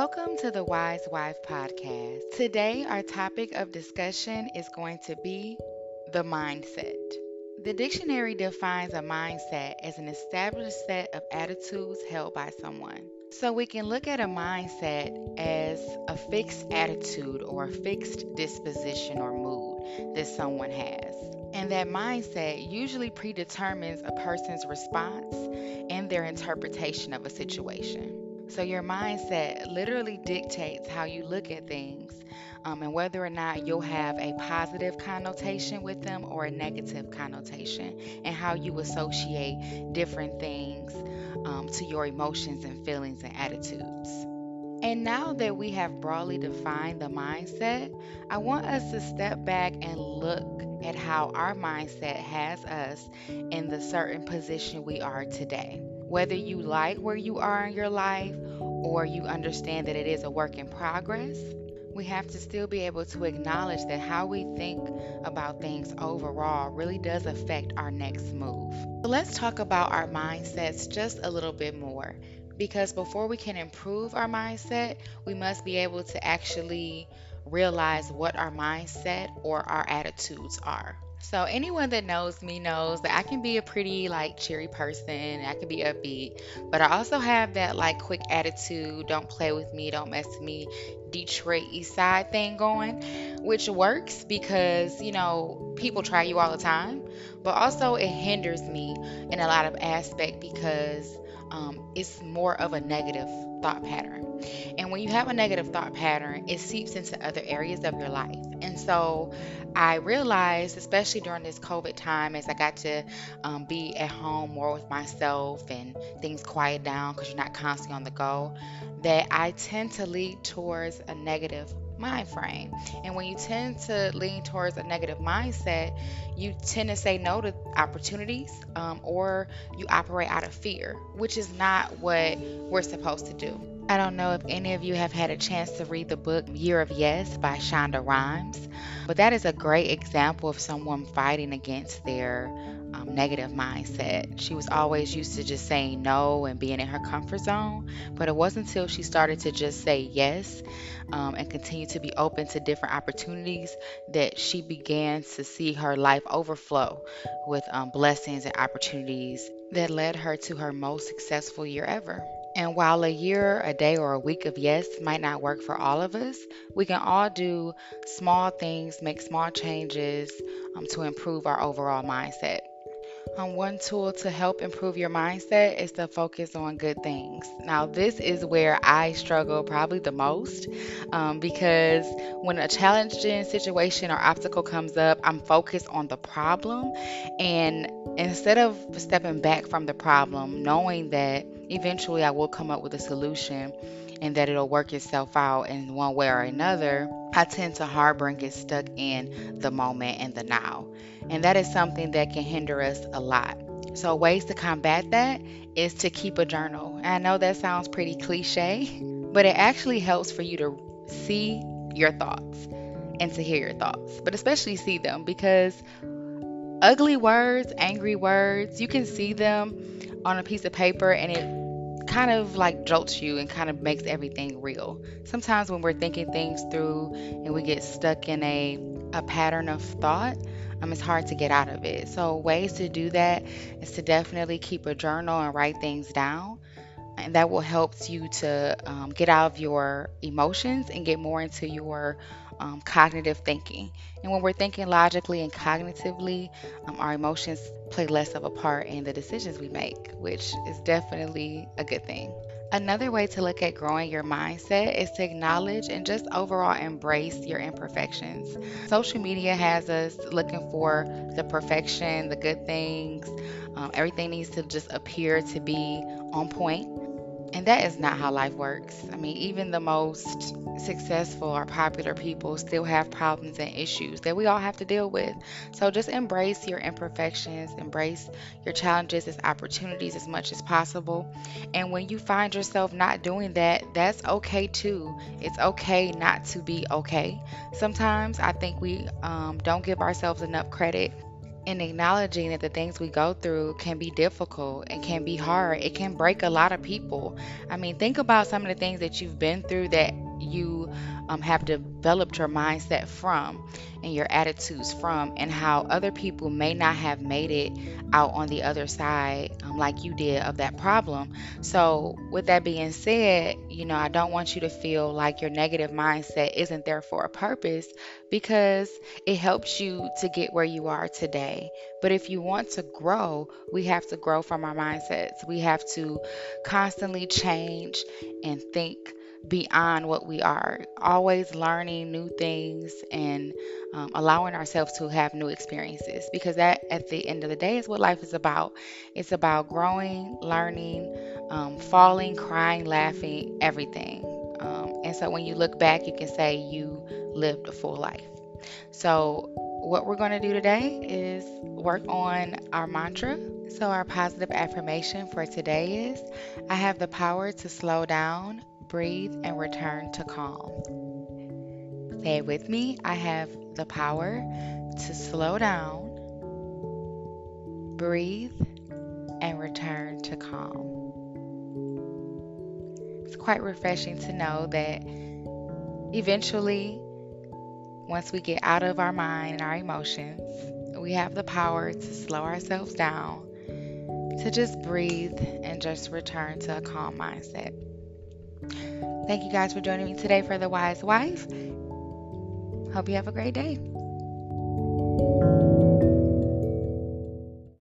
Welcome to the Wise Wife podcast. Today, our topic of discussion is going to be the mindset. The dictionary defines a mindset as an established set of attitudes held by someone. So, we can look at a mindset as a fixed attitude or a fixed disposition or mood that someone has. And that mindset usually predetermines a person's response and their interpretation of a situation. So, your mindset literally dictates how you look at things um, and whether or not you'll have a positive connotation with them or a negative connotation, and how you associate different things um, to your emotions and feelings and attitudes. And now that we have broadly defined the mindset, I want us to step back and look at how our mindset has us in the certain position we are today. Whether you like where you are in your life or you understand that it is a work in progress, we have to still be able to acknowledge that how we think about things overall really does affect our next move. So let's talk about our mindsets just a little bit more because before we can improve our mindset, we must be able to actually realize what our mindset or our attitudes are. So anyone that knows me knows that I can be a pretty like cheery person. I can be upbeat, but I also have that like quick attitude, don't play with me, don't mess with me, Detroit East Side thing going, which works because, you know, people try you all the time, but also it hinders me in a lot of aspect because um, it's more of a negative thought pattern. And when you have a negative thought pattern, it seeps into other areas of your life. And so I realized, especially during this COVID time, as I got to um, be at home more with myself and things quiet down because you're not constantly on the go, that I tend to lead towards a negative mind frame. And when you tend to lean towards a negative mindset, you tend to say no to opportunities um, or you operate out of fear, which is not what we're supposed to do. I don't know if any of you have had a chance to read the book Year of Yes by Shonda Rhimes, but that is a great example of someone fighting against their um, negative mindset. She was always used to just saying no and being in her comfort zone, but it wasn't until she started to just say yes um, and continue to be open to different opportunities that she began to see her life overflow with um, blessings and opportunities that led her to her most successful year ever. And while a year, a day, or a week of yes might not work for all of us, we can all do small things, make small changes um, to improve our overall mindset. Um, one tool to help improve your mindset is to focus on good things. Now, this is where I struggle probably the most um, because when a challenging situation or obstacle comes up, I'm focused on the problem. And instead of stepping back from the problem, knowing that eventually I will come up with a solution and that it'll work itself out in one way or another, I tend to harbor and get stuck in the moment and the now. And that is something that can hinder us a lot. So, ways to combat that is to keep a journal. I know that sounds pretty cliche, but it actually helps for you to see your thoughts and to hear your thoughts, but especially see them because ugly words, angry words, you can see them on a piece of paper and it kind of like jolts you and kind of makes everything real. Sometimes when we're thinking things through and we get stuck in a, a pattern of thought, um, it's hard to get out of it. So, ways to do that is to definitely keep a journal and write things down. And that will help you to um, get out of your emotions and get more into your um, cognitive thinking. And when we're thinking logically and cognitively, um, our emotions play less of a part in the decisions we make, which is definitely a good thing. Another way to look at growing your mindset is to acknowledge and just overall embrace your imperfections. Social media has us looking for the perfection, the good things. Um, everything needs to just appear to be on point. And that is not how life works. I mean, even the most successful or popular people still have problems and issues that we all have to deal with. So just embrace your imperfections, embrace your challenges as opportunities as much as possible. And when you find yourself not doing that, that's okay too. It's okay not to be okay. Sometimes I think we um, don't give ourselves enough credit in acknowledging that the things we go through can be difficult and can be hard. It can break a lot of people. I mean, think about some of the things that you've been through that you um, have developed your mindset from and your attitudes from, and how other people may not have made it out on the other side um, like you did of that problem. So, with that being said, you know, I don't want you to feel like your negative mindset isn't there for a purpose because it helps you to get where you are today. But if you want to grow, we have to grow from our mindsets. We have to constantly change and think beyond what we are, always learning new things and um, allowing ourselves to have new experiences because that at the end of the day is what life is about. It's about growing, learning, um, falling, crying, laughing, everything. Um, and so when you look back, you can say you lived a full life. So, what we're going to do today is work on our mantra. So, our positive affirmation for today is I have the power to slow down, breathe, and return to calm. Say it with me. I have the power to slow down, breathe, and return to calm. It's quite refreshing to know that eventually, once we get out of our mind and our emotions, we have the power to slow ourselves down, to just breathe, and just return to a calm mindset. Thank you guys for joining me today for The Wise Wife. Hope you have a great day.